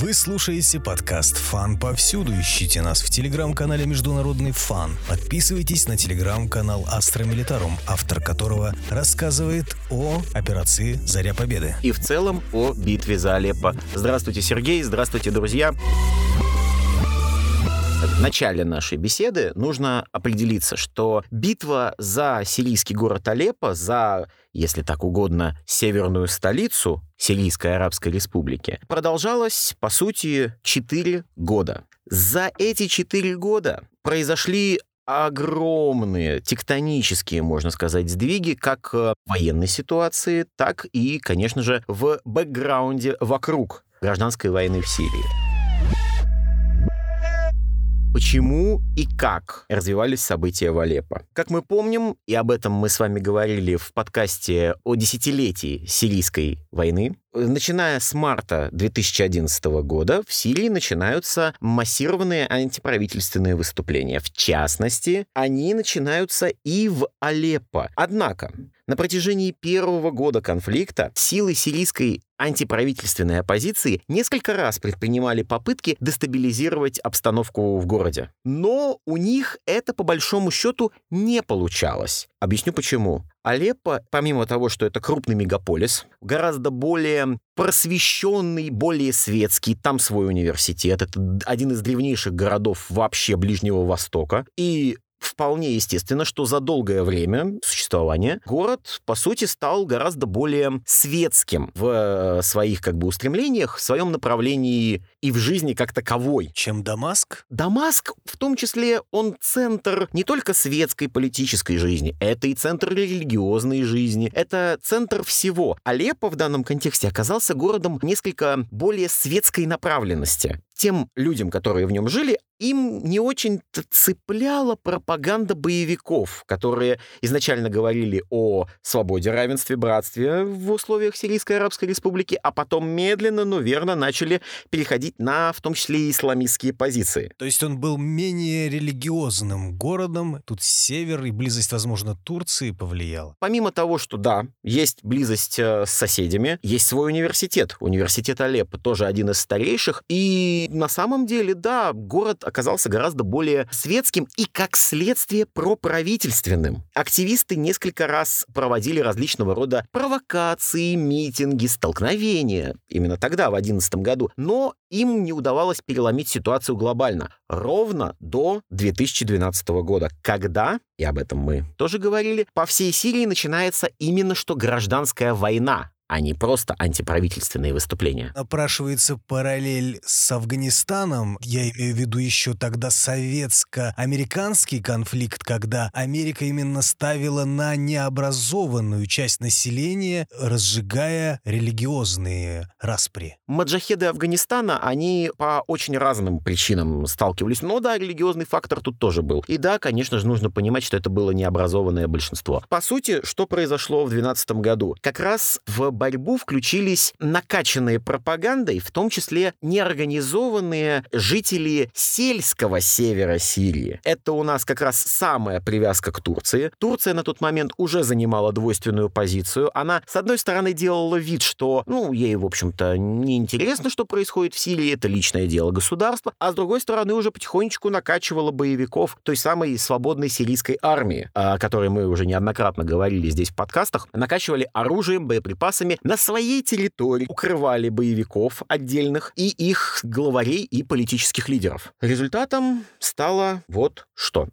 Вы слушаете подкаст «Фан» повсюду. Ищите нас в телеграм-канале «Международный фан». Подписывайтесь на телеграм-канал «Астра Милитарум», автор которого рассказывает о операции «Заря Победы». И в целом о битве за Алеппо. Здравствуйте, Сергей. Здравствуйте, друзья. В начале нашей беседы нужно определиться, что битва за сирийский город Алеппо, за, если так угодно, северную столицу Сирийской Арабской Республики, продолжалась, по сути, 4 года. За эти 4 года произошли огромные тектонические, можно сказать, сдвиги как в военной ситуации, так и, конечно же, в бэкграунде вокруг гражданской войны в Сирии почему и как развивались события в Алеппо. Как мы помним, и об этом мы с вами говорили в подкасте о десятилетии сирийской войны, Начиная с марта 2011 года в Сирии начинаются массированные антиправительственные выступления. В частности, они начинаются и в Алеппо. Однако, на протяжении первого года конфликта силы сирийской антиправительственной оппозиции несколько раз предпринимали попытки дестабилизировать обстановку в городе. Но у них это, по большому счету, не получалось. Объясню почему. Алеппо, помимо того, что это крупный мегаполис, гораздо более просвещенный, более светский. Там свой университет. Это один из древнейших городов вообще Ближнего Востока. И вполне естественно, что за долгое время существования город, по сути, стал гораздо более светским в э, своих как бы устремлениях, в своем направлении и в жизни как таковой. Чем Дамаск? Дамаск, в том числе, он центр не только светской политической жизни, это и центр религиозной жизни, это центр всего. Алеппо в данном контексте оказался городом несколько более светской направленности тем людям, которые в нем жили, им не очень цепляла пропаганда боевиков, которые изначально говорили о свободе, равенстве, братстве в условиях Сирийской Арабской Республики, а потом медленно, но верно начали переходить на, в том числе, и исламистские позиции. То есть он был менее религиозным городом, тут север и близость, возможно, Турции повлияла? Помимо того, что, да, есть близость э, с соседями, есть свой университет, университет Алеппо, тоже один из старейших, и на самом деле, да, город оказался гораздо более светским и, как следствие, проправительственным. Активисты несколько раз проводили различного рода провокации, митинги, столкновения. Именно тогда, в 2011 году. Но им не удавалось переломить ситуацию глобально. Ровно до 2012 года, когда, и об этом мы тоже говорили, по всей Сирии начинается именно что гражданская война, а не просто антиправительственные выступления. Напрашивается параллель с Афганистаном. Я имею в виду еще тогда советско-американский конфликт, когда Америка именно ставила на необразованную часть населения, разжигая религиозные распри. Маджахеды Афганистана, они по очень разным причинам сталкивались. Но да, религиозный фактор тут тоже был. И да, конечно же, нужно понимать, что это было необразованное большинство. По сути, что произошло в 2012 году? Как раз в борьбу включились накачанные пропагандой, в том числе неорганизованные жители сельского севера Сирии. Это у нас как раз самая привязка к Турции. Турция на тот момент уже занимала двойственную позицию. Она, с одной стороны, делала вид, что, ну, ей, в общем-то, не интересно, что происходит в Сирии, это личное дело государства, а с другой стороны, уже потихонечку накачивала боевиков той самой свободной сирийской армии, о которой мы уже неоднократно говорили здесь в подкастах, накачивали оружием, боеприпасами, войсками на своей территории укрывали боевиков отдельных и их главарей и политических лидеров. Результатом стало вот что.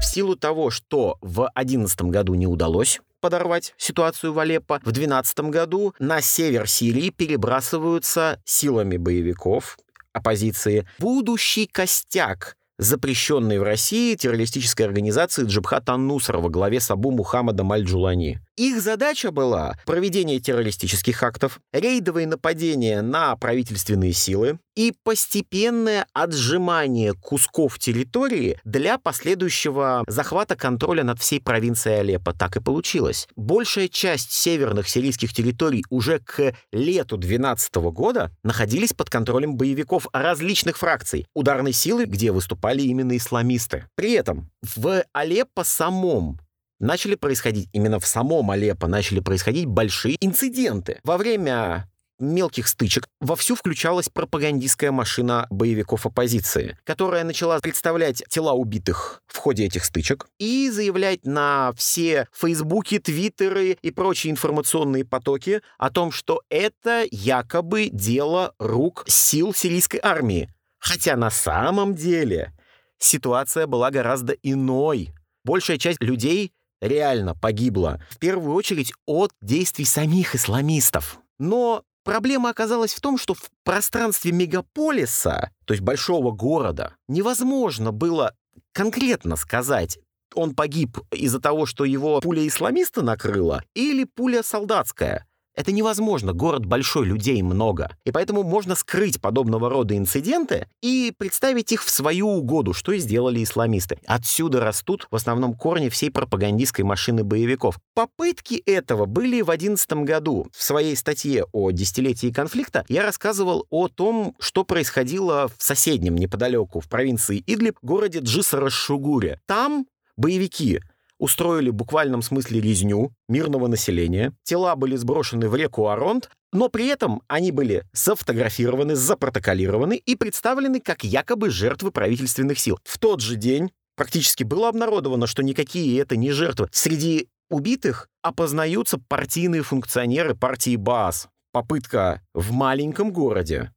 В силу того, что в 2011 году не удалось подорвать ситуацию в Алеппо, в 2012 году на север Сирии перебрасываются силами боевиков оппозиции будущий костяк запрещенной в России террористической организации Джабхат Ан-Нусра во главе с Абу Мухаммадом Аль-Джулани. Их задача была проведение террористических актов, рейдовые нападения на правительственные силы и постепенное отжимание кусков территории для последующего захвата контроля над всей провинцией Алеппо. Так и получилось. Большая часть северных сирийских территорий уже к лету 2012 года находились под контролем боевиков различных фракций, ударной силы, где выступали именно исламисты. При этом в Алеппо самом начали происходить, именно в самом Алеппо начали происходить большие инциденты. Во время мелких стычек вовсю включалась пропагандистская машина боевиков оппозиции, которая начала представлять тела убитых в ходе этих стычек и заявлять на все фейсбуки, твиттеры и прочие информационные потоки о том, что это якобы дело рук сил сирийской армии. Хотя на самом деле ситуация была гораздо иной. Большая часть людей реально погибла, в первую очередь от действий самих исламистов. Но проблема оказалась в том, что в пространстве мегаполиса, то есть большого города, невозможно было конкретно сказать, он погиб из-за того, что его пуля исламиста накрыла, или пуля солдатская. Это невозможно, город большой, людей много. И поэтому можно скрыть подобного рода инциденты и представить их в свою угоду, что и сделали исламисты. Отсюда растут в основном корни всей пропагандистской машины боевиков. Попытки этого были в 2011 году. В своей статье о десятилетии конфликта я рассказывал о том, что происходило в соседнем неподалеку, в провинции Идлиб, городе Джисара-Шугуре. Там боевики устроили в буквальном смысле резню мирного населения. Тела были сброшены в реку Аронт, но при этом они были софотографированы, запротоколированы и представлены как якобы жертвы правительственных сил. В тот же день практически было обнародовано, что никакие это не жертвы. Среди убитых опознаются партийные функционеры партии БААС. Попытка в маленьком городе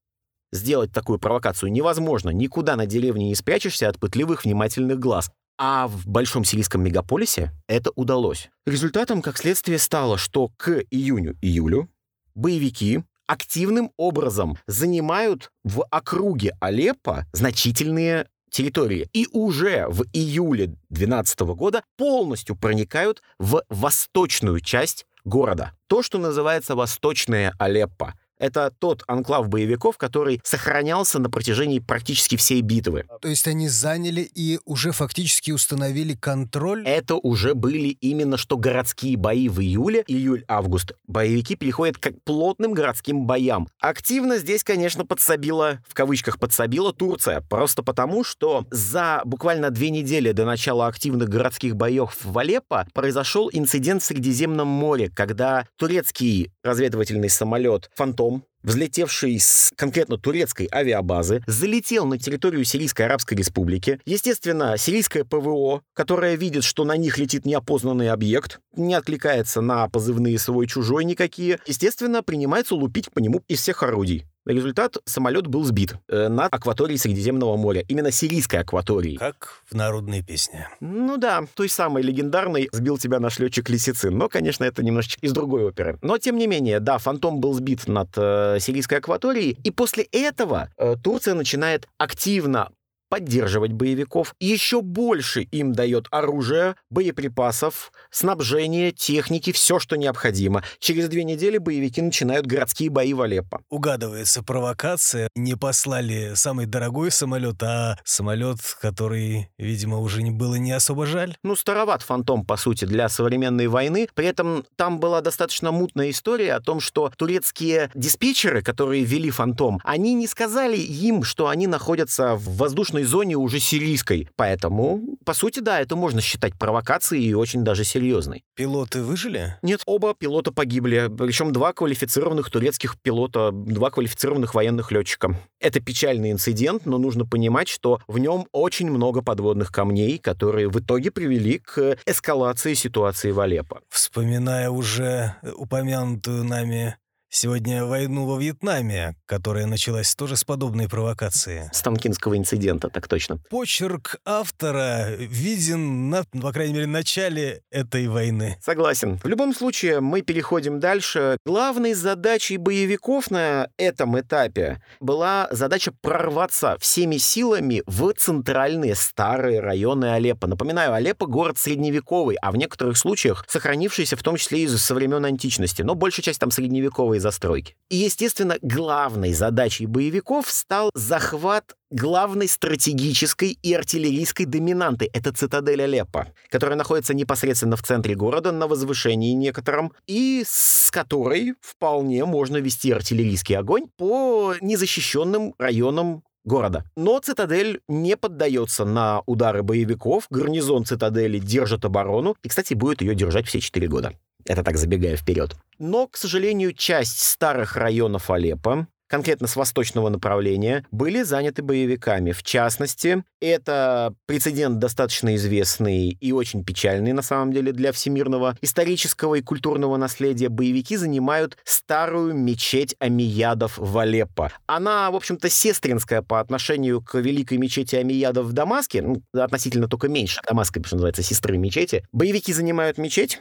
сделать такую провокацию невозможно. Никуда на деревне не спрячешься от пытливых внимательных глаз. А в большом сирийском мегаполисе это удалось. Результатом, как следствие, стало, что к июню-июлю боевики активным образом занимают в округе Алеппо значительные территории. И уже в июле 2012 года полностью проникают в восточную часть города. То, что называется Восточное Алеппо. Это тот анклав боевиков, который сохранялся на протяжении практически всей битвы. То есть они заняли и уже фактически установили контроль? Это уже были именно что городские бои в июле, июль-август. Боевики переходят к плотным городским боям. Активно здесь, конечно, подсобила, в кавычках подсобила Турция. Просто потому, что за буквально две недели до начала активных городских боев в Алеппо произошел инцидент в Средиземном море, когда турецкий разведывательный самолет «Фантом» взлетевший с конкретно турецкой авиабазы, залетел на территорию Сирийской Арабской Республики. Естественно, сирийское ПВО, которое видит, что на них летит неопознанный объект, не откликается на позывные свой-чужой никакие, естественно, принимается лупить по нему из всех орудий. Результат — самолет был сбит э, над акваторией Средиземного моря, именно сирийской акваторией. Как в народной песне. Ну да, той самой легендарной «Сбил тебя наш летчик Лисицин». Но, конечно, это немножечко из другой оперы. Но, тем не менее, да, «Фантом» был сбит над э, сирийской акваторией, и после этого э, Турция начинает активно поддерживать боевиков, еще больше им дает оружие, боеприпасов, снабжение, техники, все, что необходимо. Через две недели боевики начинают городские бои в Алеппо. Угадывается провокация. Не послали самый дорогой самолет, а самолет, который, видимо, уже не было не особо жаль. Ну, староват фантом, по сути, для современной войны. При этом там была достаточно мутная история о том, что турецкие диспетчеры, которые вели фантом, они не сказали им, что они находятся в воздушной воздушной зоне уже сирийской. Поэтому, по сути, да, это можно считать провокацией и очень даже серьезной. Пилоты выжили? Нет, оба пилота погибли. Причем два квалифицированных турецких пилота, два квалифицированных военных летчика. Это печальный инцидент, но нужно понимать, что в нем очень много подводных камней, которые в итоге привели к эскалации ситуации в Алеппо. Вспоминая уже упомянутую нами Сегодня войну во Вьетнаме, которая началась тоже с подобной провокации. С Танкинского инцидента, так точно. Почерк автора виден, на, по крайней мере, начале этой войны. Согласен. В любом случае, мы переходим дальше. Главной задачей боевиков на этом этапе была задача прорваться всеми силами в центральные старые районы Алеппо. Напоминаю, Алеппо — город средневековый, а в некоторых случаях сохранившийся в том числе и со времен античности. Но большая часть там средневековой новой застройки. И, естественно, главной задачей боевиков стал захват главной стратегической и артиллерийской доминанты. Это цитадель Алеппо, которая находится непосредственно в центре города, на возвышении некотором, и с которой вполне можно вести артиллерийский огонь по незащищенным районам города. Но цитадель не поддается на удары боевиков, гарнизон цитадели держит оборону и, кстати, будет ее держать все четыре года. Это так забегая вперед. Но, к сожалению, часть старых районов Алеппо конкретно с восточного направления, были заняты боевиками. В частности, это прецедент достаточно известный и очень печальный, на самом деле, для всемирного исторического и культурного наследия. Боевики занимают старую мечеть Амиядов в Алеппо. Она, в общем-то, сестринская по отношению к великой мечети Амиядов в Дамаске, ну, относительно только меньше Дамаска, что называется, сестры мечети. Боевики занимают мечеть,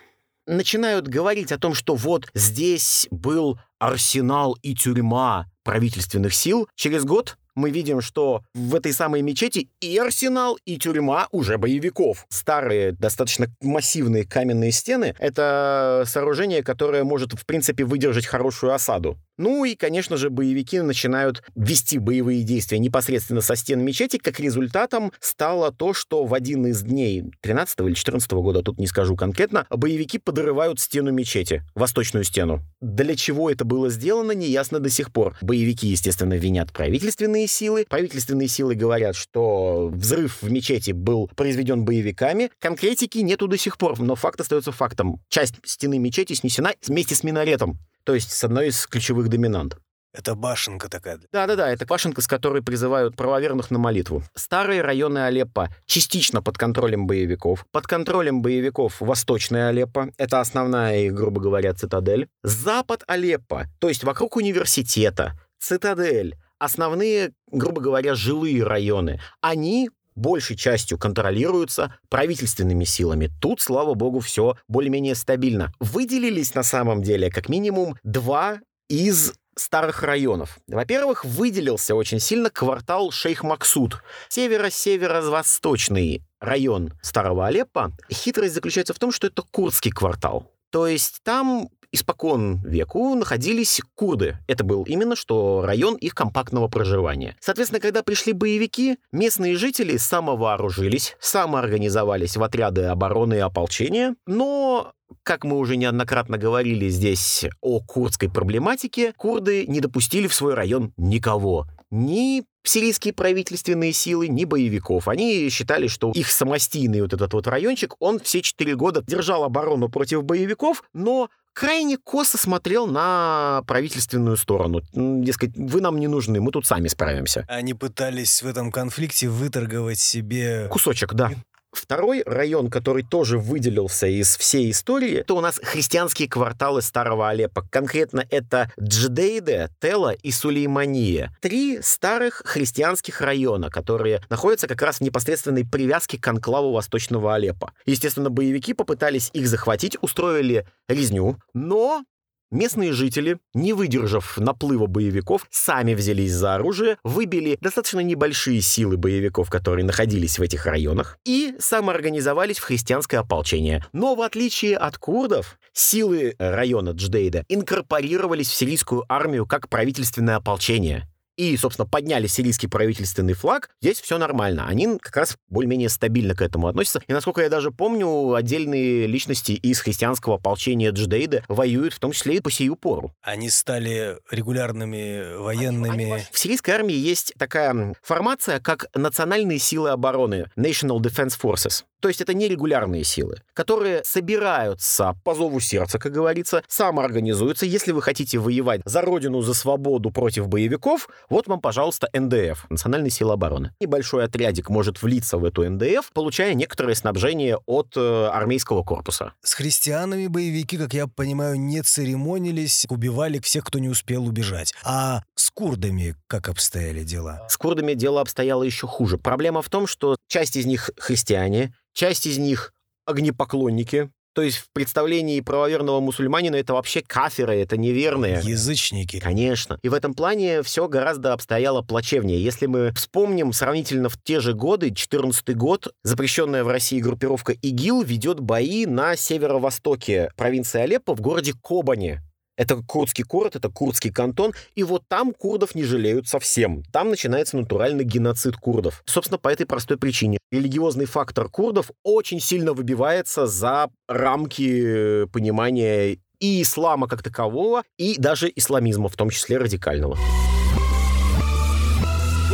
начинают говорить о том, что вот здесь был арсенал и тюрьма правительственных сил. Через год мы видим, что в этой самой мечети и арсенал, и тюрьма уже боевиков. Старые, достаточно массивные каменные стены — это сооружение, которое может, в принципе, выдержать хорошую осаду. Ну и, конечно же, боевики начинают вести боевые действия непосредственно со стен мечети. Как результатом стало то, что в один из дней 13 или 14 года, тут не скажу конкретно, боевики подрывают стену мечети, восточную стену. Для чего это было сделано, неясно до сих пор. Боевики, естественно, винят правительственные силы. Правительственные силы говорят, что взрыв в мечети был произведен боевиками. Конкретики нету до сих пор, но факт остается фактом. Часть стены мечети снесена вместе с минаретом то есть с одной из ключевых доминант. Это башенка такая. Да-да-да, это башенка, с которой призывают правоверных на молитву. Старые районы Алеппо частично под контролем боевиков. Под контролем боевиков Восточная Алеппо, это основная, грубо говоря, цитадель. Запад Алеппо, то есть вокруг университета, цитадель, основные, грубо говоря, жилые районы, они большей частью контролируются правительственными силами. Тут, слава богу, все более-менее стабильно. Выделились на самом деле как минимум два из старых районов. Во-первых, выделился очень сильно квартал Шейх Максуд, северо-северо-восточный район Старого Алеппо. Хитрость заключается в том, что это курдский квартал. То есть там испокон веку находились курды. Это был именно что район их компактного проживания. Соответственно, когда пришли боевики, местные жители самовооружились, самоорганизовались в отряды обороны и ополчения, но как мы уже неоднократно говорили здесь о курдской проблематике, курды не допустили в свой район никого. Ни сирийские правительственные силы, ни боевиков. Они считали, что их самостийный вот этот вот райончик, он все четыре года держал оборону против боевиков, но крайне косо смотрел на правительственную сторону. Дескать, вы нам не нужны, мы тут сами справимся. Они пытались в этом конфликте выторговать себе... Кусочек, да. Второй район, который тоже выделился из всей истории, это у нас христианские кварталы Старого Алеппо. Конкретно это Дждейде, Тела и Сулеймания. Три старых христианских района, которые находятся как раз в непосредственной привязке к анклаву Восточного Алеппо. Естественно, боевики попытались их захватить, устроили резню, но Местные жители, не выдержав наплыва боевиков, сами взялись за оружие, выбили достаточно небольшие силы боевиков, которые находились в этих районах, и самоорганизовались в христианское ополчение. Но в отличие от курдов, силы района Дждейда инкорпорировались в сирийскую армию как правительственное ополчение и, собственно, подняли сирийский правительственный флаг, здесь все нормально. Они как раз более-менее стабильно к этому относятся. И, насколько я даже помню, отдельные личности из христианского ополчения Дждейда воюют в том числе и по сию пору. Они стали регулярными военными... Они, в сирийской армии есть такая формация, как национальные силы обороны, National Defense Forces. То есть это нерегулярные силы, которые собираются по зову сердца, как говорится, самоорганизуются. Если вы хотите воевать за родину, за свободу против боевиков, вот вам, пожалуйста, НДФ, Национальные силы обороны. Небольшой отрядик может влиться в эту НДФ, получая некоторое снабжение от э, армейского корпуса. С христианами боевики, как я понимаю, не церемонились, убивали всех, кто не успел убежать. А с курдами как обстояли дела? С курдами дело обстояло еще хуже. Проблема в том, что часть из них христиане, Часть из них огнепоклонники, то есть в представлении правоверного мусульманина это вообще каферы, это неверные. Язычники. Конечно. И в этом плане все гораздо обстояло плачевнее. Если мы вспомним сравнительно в те же годы, 14 год, запрещенная в России группировка ИГИЛ ведет бои на северо-востоке провинции Алеппо в городе Кобане. Это курдский город, это курдский кантон, и вот там курдов не жалеют совсем. Там начинается натуральный геноцид курдов. Собственно, по этой простой причине. Религиозный фактор курдов очень сильно выбивается за рамки понимания и ислама как такового, и даже исламизма, в том числе радикального.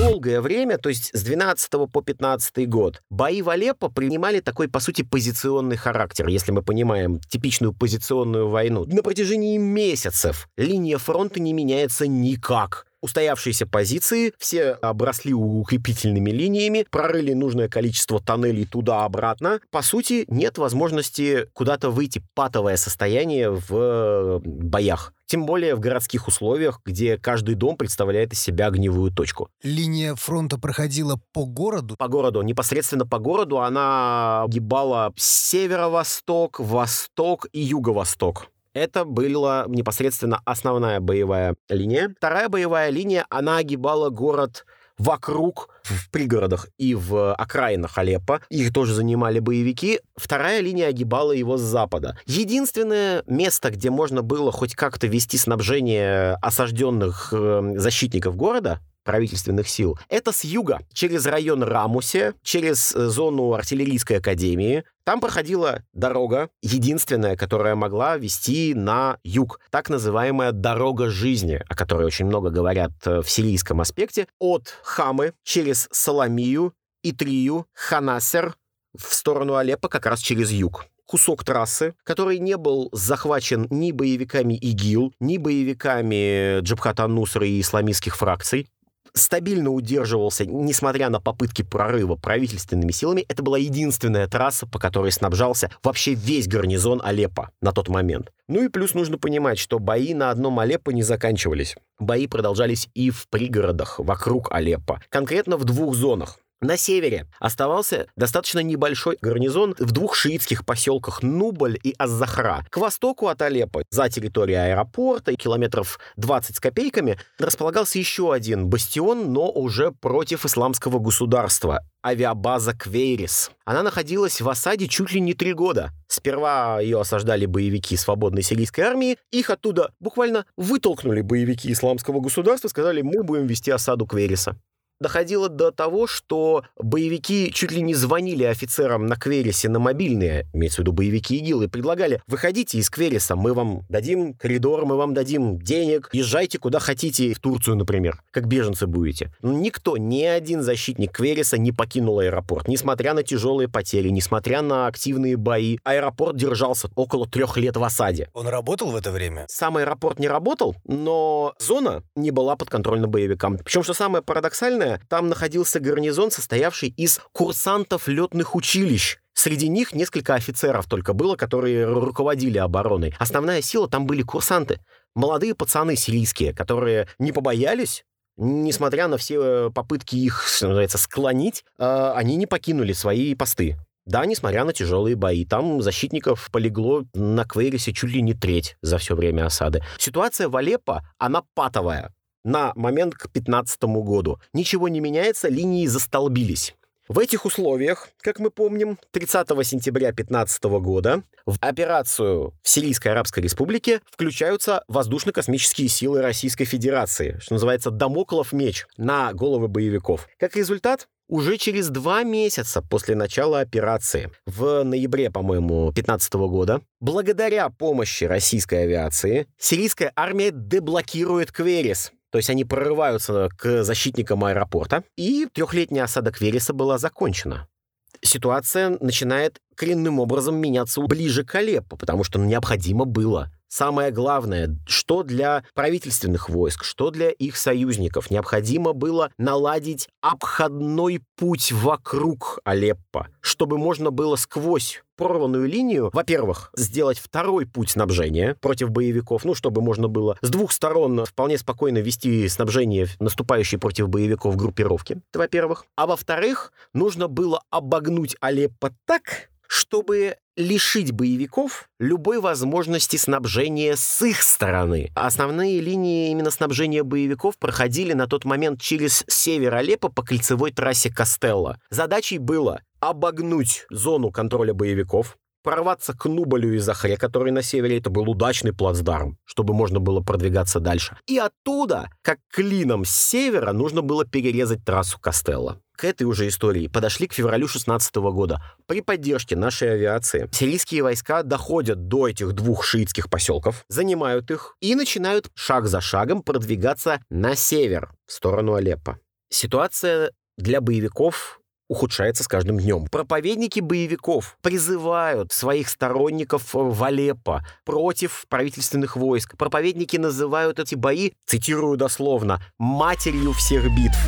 Долгое время, то есть с 12 по 15 год, бои в Алеппо принимали такой, по сути, позиционный характер, если мы понимаем типичную позиционную войну. На протяжении месяцев линия фронта не меняется никак устоявшиеся позиции, все обросли укрепительными линиями, прорыли нужное количество тоннелей туда-обратно. По сути, нет возможности куда-то выйти. Патовое состояние в боях. Тем более в городских условиях, где каждый дом представляет из себя огневую точку. Линия фронта проходила по городу? По городу. Непосредственно по городу она огибала северо-восток, восток и юго-восток. Это была непосредственно основная боевая линия. Вторая боевая линия, она огибала город вокруг, в пригородах и в окраинах Алеппо. Их тоже занимали боевики. Вторая линия огибала его с запада. Единственное место, где можно было хоть как-то вести снабжение осажденных э, защитников города, правительственных сил. Это с юга, через район Рамусе, через э, зону артиллерийской академии. Там проходила дорога, единственная, которая могла вести на юг. Так называемая дорога жизни, о которой очень много говорят э, в сирийском аспекте. От Хамы через Саламию, Итрию, Ханасер в сторону Алеппо как раз через юг кусок трассы, который не был захвачен ни боевиками ИГИЛ, ни боевиками Джабхата Нусра и исламистских фракций стабильно удерживался, несмотря на попытки прорыва правительственными силами. Это была единственная трасса, по которой снабжался вообще весь гарнизон Алеппо на тот момент. Ну и плюс нужно понимать, что бои на одном Алеппо не заканчивались. Бои продолжались и в пригородах вокруг Алеппо. Конкретно в двух зонах. На севере оставался достаточно небольшой гарнизон в двух шиитских поселках Нубль и Аззахра. К востоку от Алеппо, за территорией аэропорта, километров 20 с копейками, располагался еще один бастион, но уже против исламского государства авиабаза Квейрис. Она находилась в осаде чуть ли не три года. Сперва ее осаждали боевики свободной сирийской армии, их оттуда буквально вытолкнули боевики исламского государства, сказали, мы будем вести осаду Квейриса доходило до того, что боевики чуть ли не звонили офицерам на Кверисе на мобильные, имеется в виду боевики ИГИЛ, и предлагали, выходите из Квериса, мы вам дадим коридор, мы вам дадим денег, езжайте куда хотите, в Турцию, например, как беженцы будете. Но никто, ни один защитник Квериса не покинул аэропорт, несмотря на тяжелые потери, несмотря на активные бои. Аэропорт держался около трех лет в осаде. Он работал в это время? Сам аэропорт не работал, но зона не была подконтрольна боевикам. Причем, что самое парадоксальное, Там находился гарнизон, состоявший из курсантов летных училищ. Среди них несколько офицеров только было, которые руководили обороной. Основная сила там были курсанты. Молодые пацаны сирийские, которые не побоялись несмотря на все э, попытки их, что называется, склонить, э, они не покинули свои посты. Да, несмотря на тяжелые бои, там защитников полегло на Квейрисе чуть ли не треть за все время осады. Ситуация в Алеппо, она патовая на момент к 2015 году. Ничего не меняется, линии застолбились. В этих условиях, как мы помним, 30 сентября 2015 года в операцию в Сирийской Арабской Республике включаются воздушно-космические силы Российской Федерации, что называется «Дамоклов меч» на головы боевиков. Как результат, уже через два месяца после начала операции, в ноябре, по-моему, 2015 года, благодаря помощи российской авиации, сирийская армия деблокирует Кверис, то есть они прорываются к защитникам аэропорта, и трехлетняя осада Вереса была закончена. Ситуация начинает коренным образом меняться ближе к Алеппо, потому что необходимо было Самое главное, что для правительственных войск, что для их союзников необходимо было наладить обходной путь вокруг Алеппо, чтобы можно было сквозь прорванную линию, во-первых, сделать второй путь снабжения против боевиков, ну, чтобы можно было с двух сторон вполне спокойно вести снабжение наступающей против боевиков группировки, это во-первых. А во-вторых, нужно было обогнуть Алеппо так, чтобы лишить боевиков любой возможности снабжения с их стороны. Основные линии именно снабжения боевиков проходили на тот момент через север Алеппо по кольцевой трассе Костелло. Задачей было обогнуть зону контроля боевиков, прорваться к Нубалю и Захре, который на севере, это был удачный плацдарм, чтобы можно было продвигаться дальше. И оттуда, как клином с севера, нужно было перерезать трассу Костелло. К этой уже истории подошли к февралю 16 года. При поддержке нашей авиации сирийские войска доходят до этих двух шиитских поселков, занимают их и начинают шаг за шагом продвигаться на север, в сторону Алеппо. Ситуация для боевиков ухудшается с каждым днем. Проповедники боевиков призывают своих сторонников в Алеппо против правительственных войск. Проповедники называют эти бои, цитирую дословно, «матерью всех битв»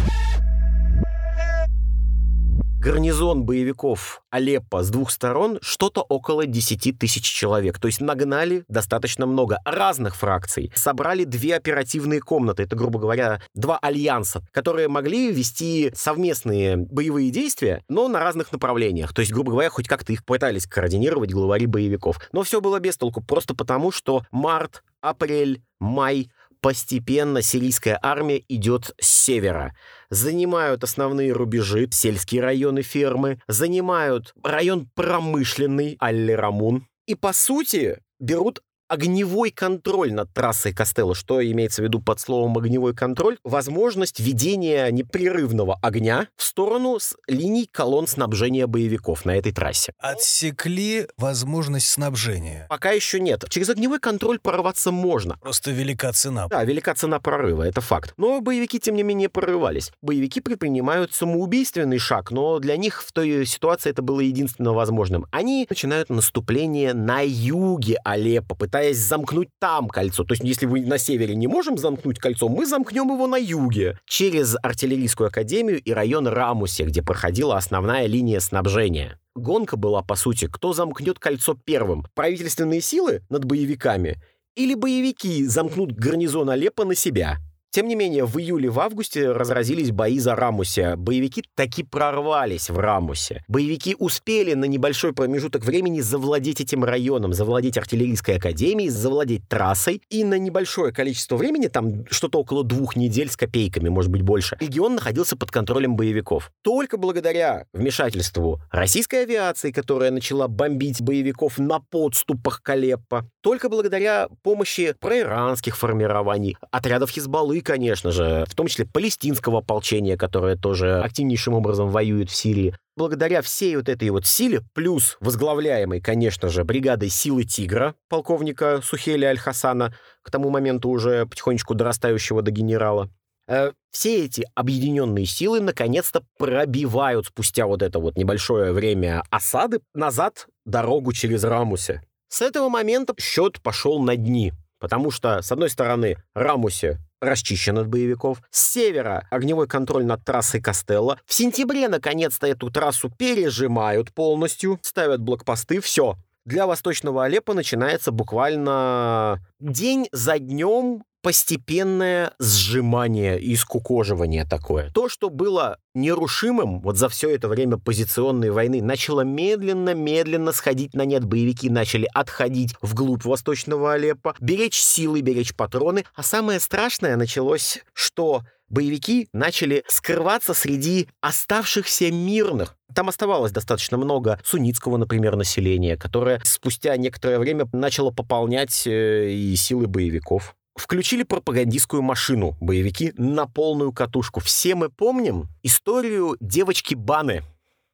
гарнизон боевиков Алеппо с двух сторон что-то около 10 тысяч человек. То есть нагнали достаточно много разных фракций. Собрали две оперативные комнаты, это, грубо говоря, два альянса, которые могли вести совместные боевые действия, но на разных направлениях. То есть, грубо говоря, хоть как-то их пытались координировать главари боевиков. Но все было без толку, просто потому, что март, апрель, май постепенно сирийская армия идет с севера. Занимают основные рубежи, сельские районы фермы, занимают район промышленный, Аллерамун, и, по сути, берут огневой контроль над трассой Костелло. Что имеется в виду под словом огневой контроль? Возможность ведения непрерывного огня в сторону с линий колонн снабжения боевиков на этой трассе. Отсекли возможность снабжения. Пока еще нет. Через огневой контроль прорваться можно. Просто велика цена. Да, велика цена прорыва, это факт. Но боевики, тем не менее, прорывались. Боевики предпринимают самоубийственный шаг, но для них в той ситуации это было единственно возможным. Они начинают наступление на юге Алеппо, пытаясь замкнуть там кольцо. То есть, если вы на севере не можем замкнуть кольцо, мы замкнем его на юге. Через артиллерийскую академию и район Рамусе, где проходила основная линия снабжения. Гонка была, по сути, кто замкнет кольцо первым. Правительственные силы над боевиками или боевики замкнут гарнизон Алеппо на себя. Тем не менее, в июле, в августе разразились бои за Рамусе. Боевики таки прорвались в Рамусе. Боевики успели на небольшой промежуток времени завладеть этим районом, завладеть артиллерийской академией, завладеть трассой. И на небольшое количество времени, там что-то около двух недель с копейками, может быть больше, регион находился под контролем боевиков. Только благодаря вмешательству российской авиации, которая начала бомбить боевиков на подступах к Алеппо, только благодаря помощи проиранских формирований, отрядов Хизбаллы, конечно же, в том числе палестинского ополчения, которое тоже активнейшим образом воюет в Сирии. Благодаря всей вот этой вот силе, плюс возглавляемой, конечно же, бригадой силы «Тигра» полковника Сухеля Аль-Хасана, к тому моменту уже потихонечку дорастающего до генерала, э, все эти объединенные силы наконец-то пробивают спустя вот это вот небольшое время осады назад дорогу через Рамусе. С этого момента счет пошел на дни, потому что, с одной стороны, Рамусе расчищен от боевиков. С севера огневой контроль над трассой Костелло. В сентябре, наконец-то, эту трассу пережимают полностью, ставят блокпосты, все. Для Восточного Алеппо начинается буквально день за днем постепенное сжимание и скукоживание такое. То, что было нерушимым вот за все это время позиционной войны, начало медленно-медленно сходить на нет. Боевики начали отходить вглубь Восточного Алеппо, беречь силы, беречь патроны. А самое страшное началось, что боевики начали скрываться среди оставшихся мирных. Там оставалось достаточно много суннитского, например, населения, которое спустя некоторое время начало пополнять э, и силы боевиков включили пропагандистскую машину, боевики, на полную катушку. Все мы помним историю девочки Баны.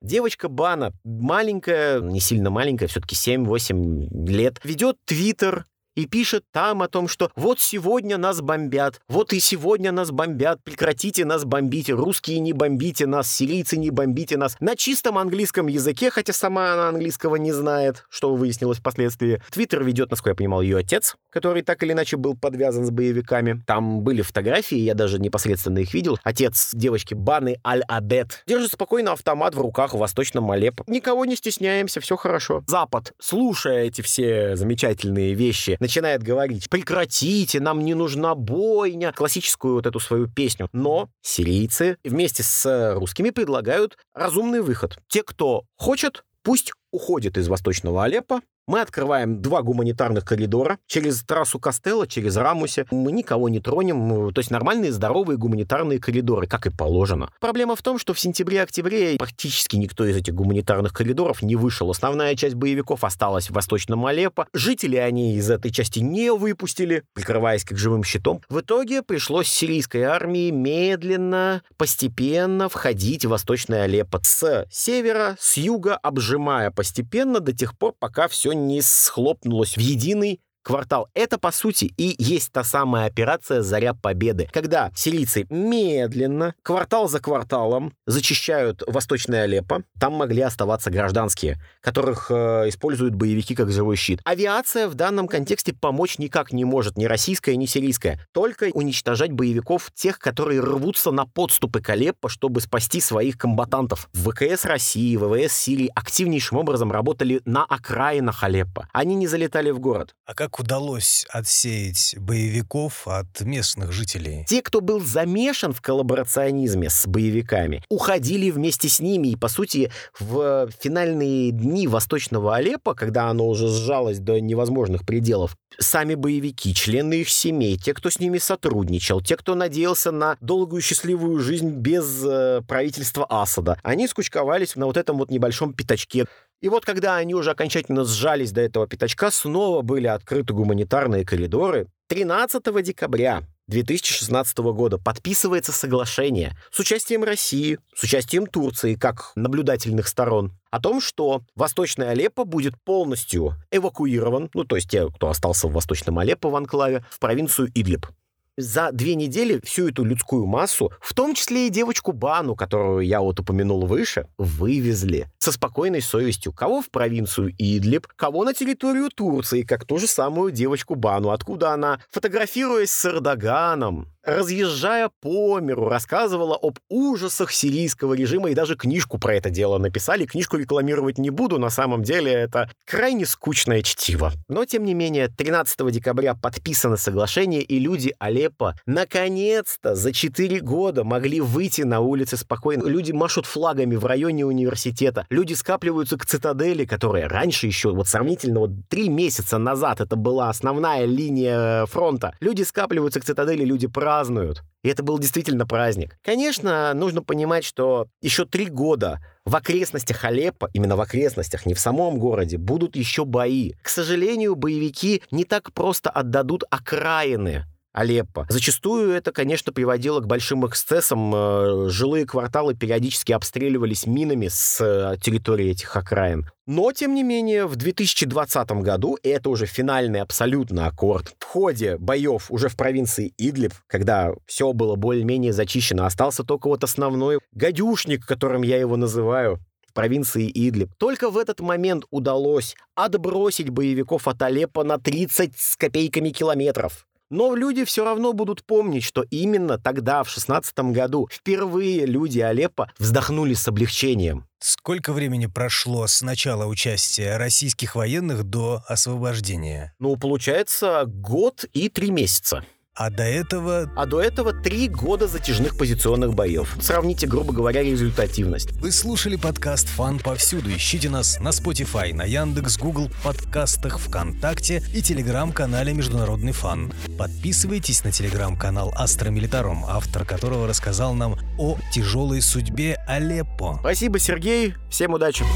Девочка Бана, маленькая, не сильно маленькая, все-таки 7-8 лет, ведет твиттер, и пишет там о том, что вот сегодня нас бомбят, вот и сегодня нас бомбят, прекратите нас бомбить, русские не бомбите нас, сирийцы не бомбите нас. На чистом английском языке, хотя сама она английского не знает, что выяснилось впоследствии. Твиттер ведет, насколько я понимал, ее отец, который так или иначе был подвязан с боевиками. Там были фотографии, я даже непосредственно их видел. Отец девочки Баны Аль-Адет держит спокойно автомат в руках в Восточном Алеппо. Никого не стесняемся, все хорошо. Запад, слушая эти все замечательные вещи, начинает говорить, прекратите, нам не нужна бойня, классическую вот эту свою песню. Но сирийцы вместе с русскими предлагают разумный выход. Те, кто хочет, пусть уходит из Восточного Алеппо, мы открываем два гуманитарных коридора через трассу Костелло, через Рамусе. Мы никого не тронем. То есть нормальные, здоровые гуманитарные коридоры, как и положено. Проблема в том, что в сентябре-октябре практически никто из этих гуманитарных коридоров не вышел. Основная часть боевиков осталась в Восточном Алеппо. Жители они из этой части не выпустили, прикрываясь как живым щитом. В итоге пришлось сирийской армии медленно, постепенно входить в Восточное Алеппо с севера, с юга, обжимая постепенно до тех пор, пока все не схлопнулось в единый квартал. Это, по сути, и есть та самая операция «Заря Победы», когда сирийцы медленно, квартал за кварталом, зачищают Восточное Алеппо. Там могли оставаться гражданские, которых э, используют боевики как живой щит. Авиация в данном контексте помочь никак не может, ни российская, ни сирийская. Только уничтожать боевиков, тех, которые рвутся на подступы к Алеппо, чтобы спасти своих комбатантов. ВКС России, ВВС Сирии активнейшим образом работали на окраинах Алеппо. Они не залетали в город. А как удалось отсеять боевиков от местных жителей? Те, кто был замешан в коллаборационизме с боевиками, уходили вместе с ними. И, по сути, в финальные дни Восточного Алеппо, когда оно уже сжалось до невозможных пределов, сами боевики, члены их семей, те, кто с ними сотрудничал, те, кто надеялся на долгую счастливую жизнь без э, правительства Асада, они скучковались на вот этом вот небольшом пятачке. И вот когда они уже окончательно сжались до этого пятачка, снова были открыты гуманитарные коридоры. 13 декабря 2016 года подписывается соглашение с участием России, с участием Турции как наблюдательных сторон о том, что Восточный Алеппо будет полностью эвакуирован, ну то есть те, кто остался в Восточном Алеппо в анклаве, в провинцию Идлиб за две недели всю эту людскую массу, в том числе и девочку Бану, которую я вот упомянул выше, вывезли со спокойной совестью. Кого в провинцию Идлиб, кого на территорию Турции, как ту же самую девочку Бану, откуда она, фотографируясь с Эрдоганом, разъезжая по миру, рассказывала об ужасах сирийского режима и даже книжку про это дело написали. Книжку рекламировать не буду, на самом деле это крайне скучное чтиво. Но, тем не менее, 13 декабря подписано соглашение, и люди Алеппо наконец-то за 4 года могли выйти на улицы спокойно. Люди машут флагами в районе университета, люди скапливаются к цитадели, которая раньше еще, вот сравнительно, вот 3 месяца назад это была основная линия фронта. Люди скапливаются к цитадели, люди празднуют празднуют. И это был действительно праздник. Конечно, нужно понимать, что еще три года в окрестностях Алеппо, именно в окрестностях, не в самом городе, будут еще бои. К сожалению, боевики не так просто отдадут окраины Алеппо. Зачастую это, конечно, приводило к большим эксцессам. Э, жилые кварталы периодически обстреливались минами с э, территории этих окраин. Но, тем не менее, в 2020 году, и это уже финальный абсолютно аккорд, в ходе боев уже в провинции Идлиб, когда все было более-менее зачищено, остался только вот основной гадюшник, которым я его называю, провинции Идлиб. Только в этот момент удалось отбросить боевиков от Алеппо на 30 с копейками километров. Но люди все равно будут помнить, что именно тогда, в 16 году, впервые люди Алеппо вздохнули с облегчением. Сколько времени прошло с начала участия российских военных до освобождения? Ну, получается, год и три месяца. А до этого... А до этого три года затяжных позиционных боев. Сравните, грубо говоря, результативность. Вы слушали подкаст «Фан повсюду». Ищите нас на Spotify, на Яндекс, Google подкастах, ВКонтакте и телеграм-канале «Международный фан». Подписывайтесь на телеграм-канал «Астро Милитаром», автор которого рассказал нам о тяжелой судьбе Алеппо. Спасибо, Сергей. Всем удачи.